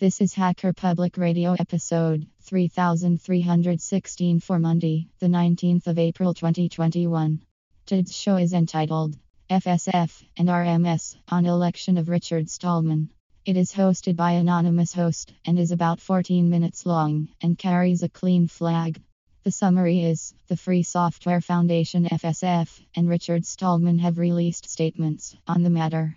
This is Hacker Public Radio episode 3316 for Monday, the 19th of April 2021. Today's show is entitled FSF and RMS on election of Richard Stallman. It is hosted by anonymous host and is about 14 minutes long and carries a clean flag. The summary is the Free Software Foundation FSF and Richard Stallman have released statements on the matter.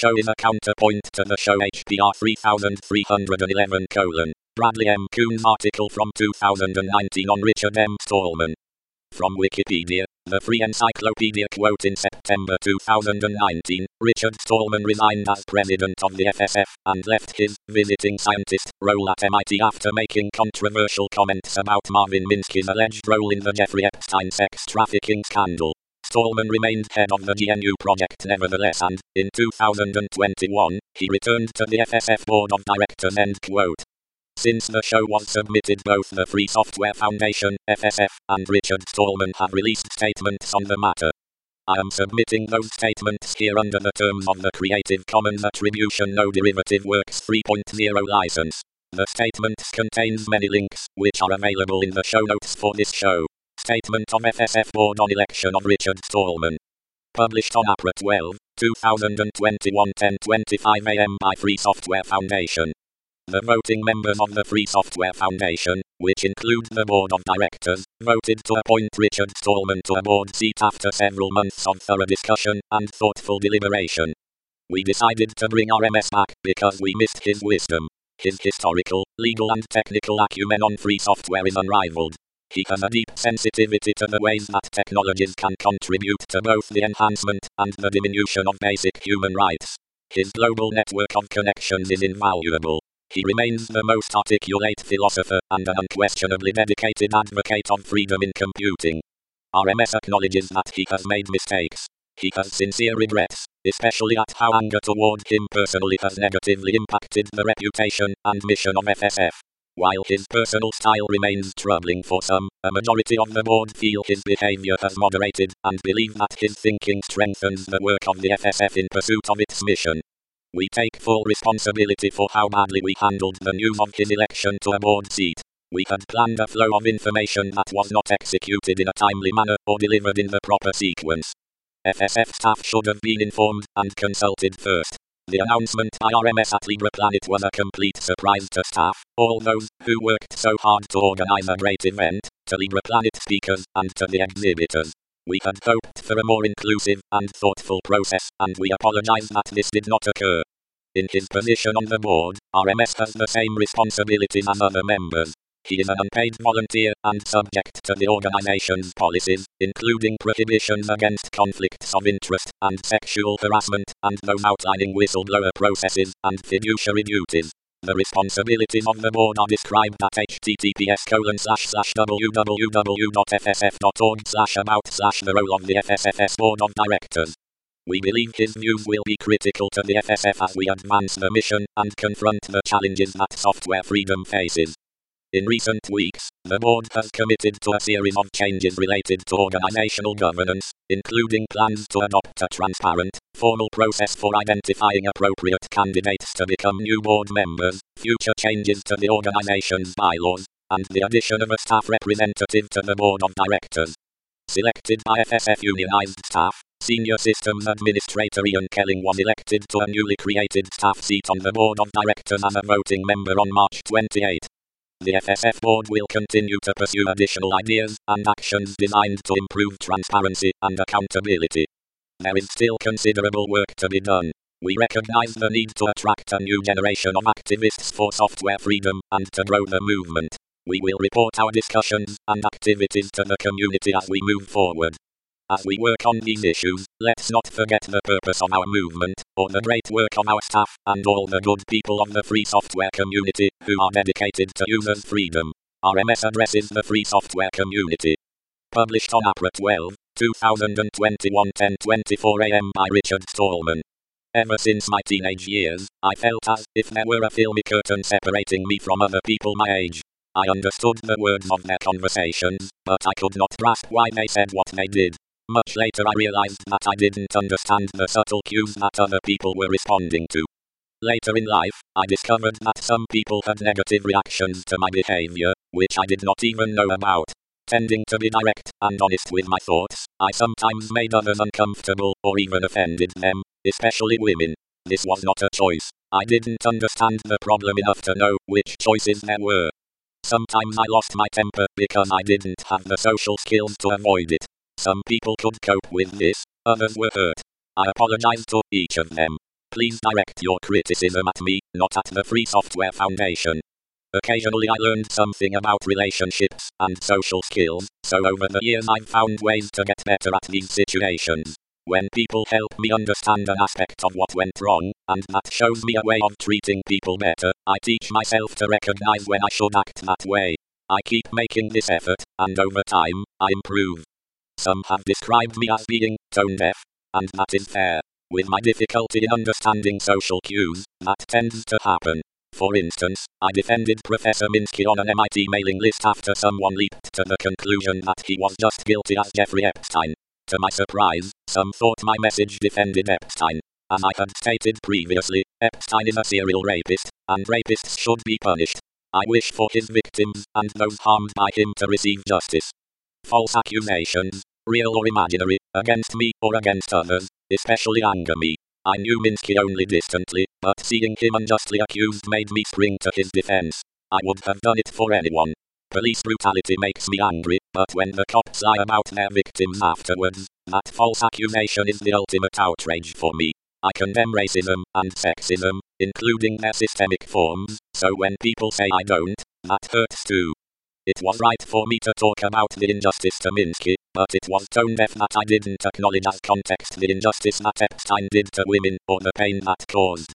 Show is a counterpoint to the show HPR 3311 colon. Bradley M. Kuhn's article from 2019 on Richard M. Stallman. From Wikipedia, the Free Encyclopedia quote in September 2019, Richard Stallman resigned as president of the FSF and left his visiting scientist role at MIT after making controversial comments about Marvin Minsky's alleged role in the Jeffrey Epstein sex trafficking scandal. Stallman remained head of the GNU project nevertheless and, in 2021, he returned to the FSF board of directors end quote. Since the show was submitted both the Free Software Foundation, FSF, and Richard Stallman have released statements on the matter. I am submitting those statements here under the terms of the Creative Commons Attribution No Derivative Works 3.0 license. The statements contains many links, which are available in the show notes for this show. Statement of FSF Board on election of Richard Stallman. Published on April 12, 2021 10.25 am by Free Software Foundation. The voting members of the Free Software Foundation, which include the Board of Directors, voted to appoint Richard Stallman to a board seat after several months of thorough discussion and thoughtful deliberation. We decided to bring RMS back because we missed his wisdom. His historical, legal and technical acumen on free software is unrivaled. He has a deep sensitivity to the ways that technologies can contribute to both the enhancement and the diminution of basic human rights. His global network of connections is invaluable. He remains the most articulate philosopher and an unquestionably dedicated advocate of freedom in computing. RMS acknowledges that he has made mistakes. He has sincere regrets, especially at how anger toward him personally has negatively impacted the reputation and mission of FSF. While his personal style remains troubling for some, a majority of the board feel his behavior has moderated and believe that his thinking strengthens the work of the FSF in pursuit of its mission. We take full responsibility for how badly we handled the news of his election to a board seat. We had planned a flow of information that was not executed in a timely manner or delivered in the proper sequence. FSF staff should have been informed and consulted first. The announcement by RMS at LibrePlanet was a complete surprise to staff, all those who worked so hard to organize a great event, to LibrePlanet speakers, and to the exhibitors. We had hoped for a more inclusive and thoughtful process, and we apologize that this did not occur. In his position on the board, RMS has the same responsibilities as other members. He is an unpaid volunteer and subject to the organization's policies, including prohibitions against conflicts of interest and sexual harassment, and those outlining whistleblower processes and fiduciary duties. The responsibilities of the board are described at https colon slash slash www.fsf.org slash about slash the role of the FSFS board of directors. We believe his views will be critical to the FSF as we advance the mission and confront the challenges that software freedom faces. In recent weeks, the board has committed to a series of changes related to organizational governance, including plans to adopt a transparent, formal process for identifying appropriate candidates to become new board members, future changes to the organization's bylaws, and the addition of a staff representative to the board of directors. Selected by FSF unionized staff, Senior Systems Administrator Ian Kelling was elected to a newly created staff seat on the board of directors as a voting member on March 28. The FSF board will continue to pursue additional ideas and actions designed to improve transparency and accountability. there is still considerable work to be done. We recognize the need to attract a new generation of activists for software freedom and to grow the movement. We will report our discussions and activities to the community as we move forward. As we work on these issues, let's not forget the purpose of our movement, or the great work of our staff, and all the good people of the free software community, who are dedicated to users' freedom. RMS addresses the free software community. Published on April 12, 2021 10:24 a.m. by Richard Stallman. Ever since my teenage years, I felt as if there were a filmy curtain separating me from other people my age. I understood the words of their conversations, but I could not grasp why they said what they did. Much later I realized that I didn't understand the subtle cues that other people were responding to. Later in life, I discovered that some people had negative reactions to my behavior, which I did not even know about. Tending to be direct and honest with my thoughts, I sometimes made others uncomfortable or even offended them, especially women. This was not a choice. I didn't understand the problem enough to know which choices there were. Sometimes I lost my temper because I didn't have the social skills to avoid it. Some people could cope with this, others were hurt. I apologize to each of them. Please direct your criticism at me, not at the Free Software Foundation. Occasionally I learned something about relationships and social skills, so over the years I've found ways to get better at these situations. When people help me understand an aspect of what went wrong, and that shows me a way of treating people better, I teach myself to recognize when I should act that way. I keep making this effort, and over time, I improve. Some have described me as being tone deaf, and that is fair. With my difficulty in understanding social cues, that tends to happen. For instance, I defended Professor Minsky on an MIT mailing list after someone leaped to the conclusion that he was just guilty as Jeffrey Epstein. To my surprise, some thought my message defended Epstein. As I had stated previously, Epstein is a serial rapist, and rapists should be punished. I wish for his victims and those harmed by him to receive justice. False accusations, real or imaginary, against me or against others, especially anger me. I knew Minsky only distantly, but seeing him unjustly accused made me spring to his defense. I would have done it for anyone. Police brutality makes me angry, but when the cops lie about their victims afterwards, that false accusation is the ultimate outrage for me. I condemn racism and sexism, including their systemic forms, so when people say I don't, that hurts too. It was right for me to talk about the injustice to Minsky, but it was tone deaf that I didn't acknowledge as context the injustice that Epstein did to women, or the pain that caused.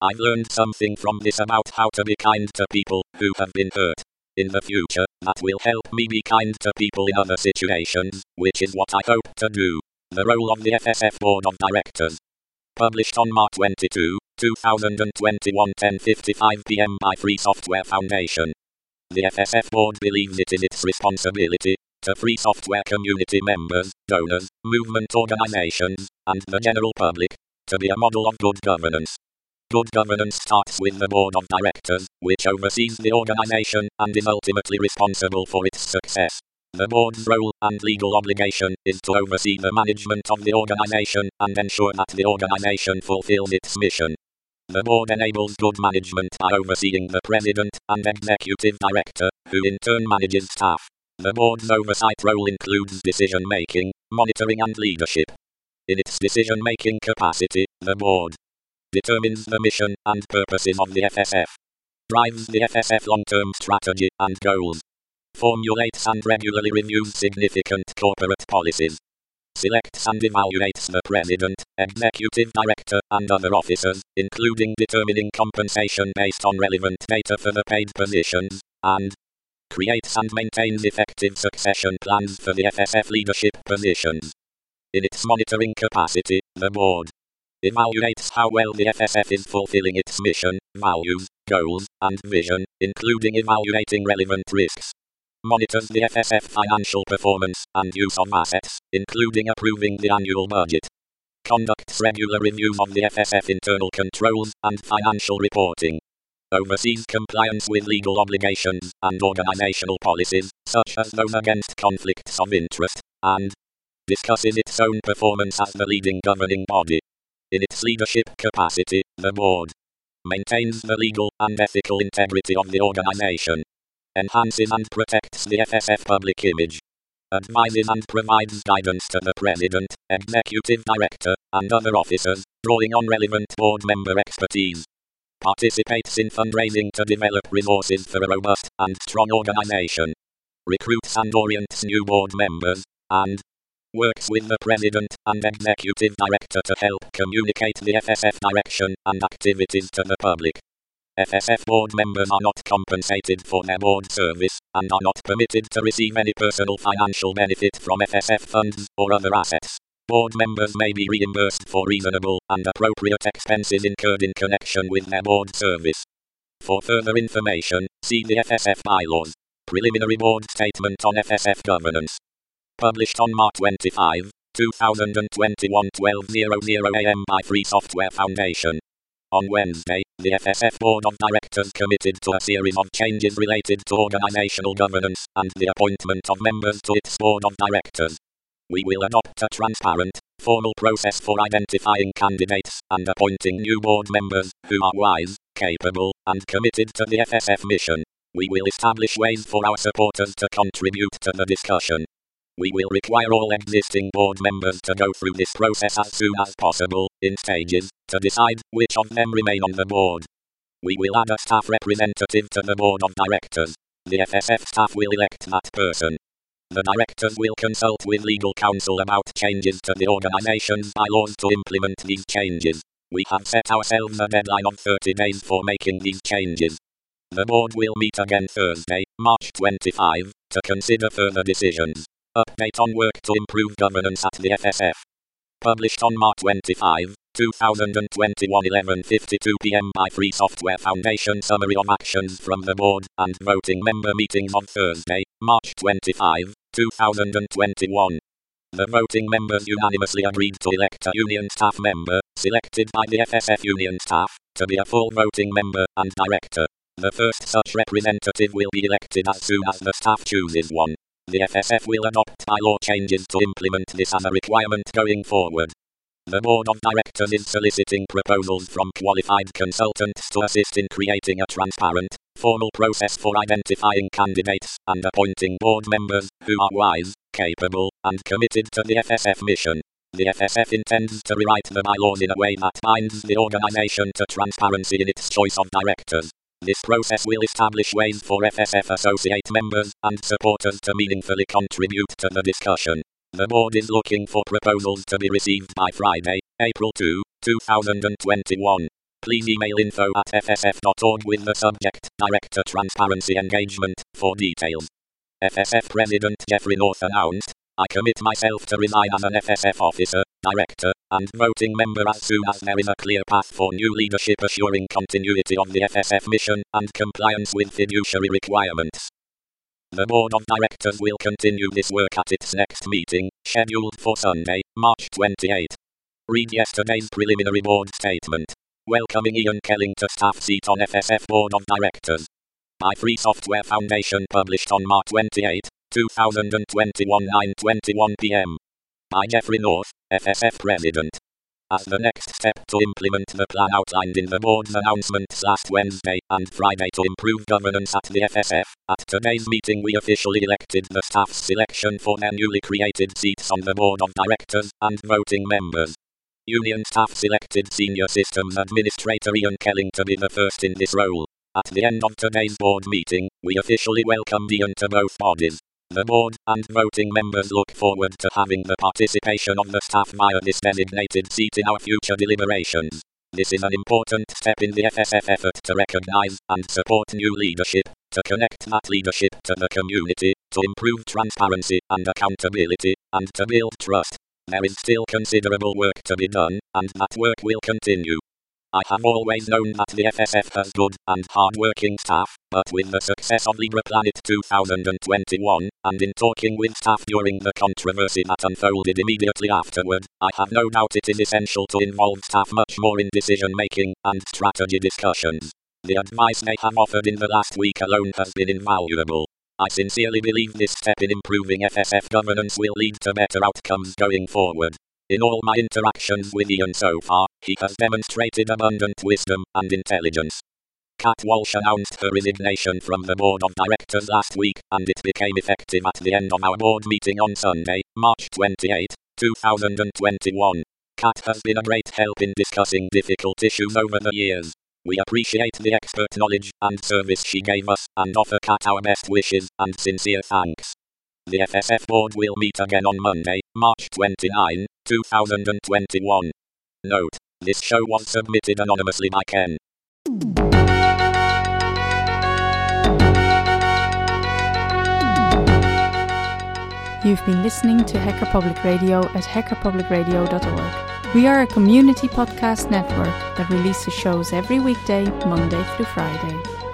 I've learned something from this about how to be kind to people who have been hurt in the future, that will help me be kind to people in other situations, which is what I hope to do. The role of the FSF Board of Directors. Published on March 22, 2021 10.55 pm by Free Software Foundation. The FSF Board believes it is its responsibility to free software community members, donors, movement organizations, and the general public to be a model of good governance. Good governance starts with the board of directors, which oversees the organization and is ultimately responsible for its success. The board's role and legal obligation is to oversee the management of the organization and ensure that the organization fulfills its mission. The board enables good management by overseeing the president and executive director, who in turn manages staff. The board's oversight role includes decision making, monitoring, and leadership. In its decision making capacity, the board determines the mission and purposes of the FSF, drives the FSF long term strategy and goals, formulates and regularly reviews significant corporate policies, selects and evaluates the president, executive director, and other officers, including determining compensation based on relevant data for the paid positions, and creates and maintains effective succession plans for the FSF leadership positions. In its monitoring capacity, the board evaluates how well the FSF is fulfilling its mission, values, goals, and vision, including evaluating relevant risks. Monitors the FSF financial performance and use of assets, including approving the annual budget. Conducts regular reviews of the FSF internal controls and financial reporting. Oversees compliance with legal obligations and organizational policies, such as those against conflicts of interest, and discusses its own performance as the leading governing body. In its leadership capacity, the board maintains the legal and ethical integrity of the organization, enhances and protects the FSF public image, advises and provides guidance to the President, Executive Director, and other officers, drawing on relevant board member expertise. Participates in fundraising to develop resources for a robust and strong organization. Recruits and orients new board members, and works with the President and Executive Director to help communicate the FSF direction and activities to the public. FSF board members are not compensated for their board service and are not permitted to receive any personal financial benefit from FSF funds or other assets. Board members may be reimbursed for reasonable and appropriate expenses incurred in connection with their board service. For further information, see the FSF bylaws. Preliminary Board Statement on FSF Governance. Published on March 25, 2021 12.00 am by Free Software Foundation. On Wednesday, the FSF Board of Directors committed to a series of changes related to organizational governance and the appointment of members to its Board of Directors. We will adopt a transparent, formal process for identifying candidates and appointing new board members who are wise, capable, and committed to the FSF mission. We will establish ways for our supporters to contribute to the discussion. We will require all existing board members to go through this process as soon as possible, in stages, to decide which of them remain on the board. We will add a staff representative to the board of directors. The FSF staff will elect that person. The directors will consult with legal counsel about changes to the organization's bylaws to implement these changes. We have set ourselves a deadline of 30 days for making these changes. The board will meet again Thursday, March 25, to consider further decisions. Update on work to improve governance at the FSF. Published on March 25, 2021 11.52 pm by Free Software Foundation Summary of actions from the board and voting member meetings on Thursday, March 25, 2021. The voting members unanimously agreed to elect a union staff member, selected by the FSF union staff, to be a full voting member and director. The first such representative will be elected as soon as the staff chooses one. The FSF will adopt bylaw changes to implement this as a requirement going forward. The Board of Directors is soliciting proposals from qualified consultants to assist in creating a transparent, formal process for identifying candidates and appointing board members who are wise, capable, and committed to the FSF mission. The FSF intends to rewrite the bylaws in a way that binds the organization to transparency in its choice of directors. This process will establish ways for FSF associate members and supporters to meaningfully contribute to the discussion. The board is looking for proposals to be received by Friday, April 2, 2021. Please email info at fsf.org with the subject Director Transparency Engagement for details. FSF President Geoffrey Knauth announced, I commit myself to resign as an FSF officer, director, and voting member as soon as there is a clear path for new leadership assuring continuity of the FSF mission and compliance with fiduciary requirements. The Board of Directors will continue this work at its next meeting, scheduled for Sunday, March 28. Read yesterday's preliminary board statement. Welcoming Ian Kelling to staff seat on FSF Board of Directors. By Free Software Foundation published on March 28, 2021 9.21 pm. By Geoffrey Knauth, FSF President. As the next step to implement the plan outlined in the board's announcements last Wednesday and Friday to improve governance at the FSF, at today's meeting we officially elected the staff's selection for their newly created seats on the board of directors and voting members. Union staff selected Senior Systems Administrator Ian Kelling to be the first in this role. At the end of today's board meeting, we officially welcomed Ian to both bodies. The board and voting members look forward to having the participation of the staff via this designated seat in our future deliberations. This is an important step in the FSF effort to recognize and support new leadership, to connect that leadership to the community, to improve transparency and accountability, and to build trust. There is still considerable work to be done, and that work will continue. I have always known that the FSF has good and hard-working staff, but with the success of LibrePlanet 2021, and in talking with staff during the controversy that unfolded immediately afterward, I have no doubt it is essential to involve staff much more in decision making and strategy discussions. The advice they have offered in the last week alone has been invaluable. I sincerely believe this step in improving FSF governance will lead to better outcomes going forward. In all my interactions with Ian so far, he has demonstrated abundant wisdom and intelligence. Kat Walsh announced her resignation from the board of directors last week, and it became effective at the end of our board meeting on Sunday, March 28, 2021. Kat has been a great help in discussing difficult issues over the years. We appreciate the expert knowledge and service she gave us, and offer Kat our best wishes and sincere thanks. The FSF board will meet again on Monday, March 29, 2021. Note: This show was submitted anonymously by Ken. You've been listening to Hacker Public Radio at hackerpublicradio.org. We are a community podcast network that releases shows every weekday, Monday through Friday.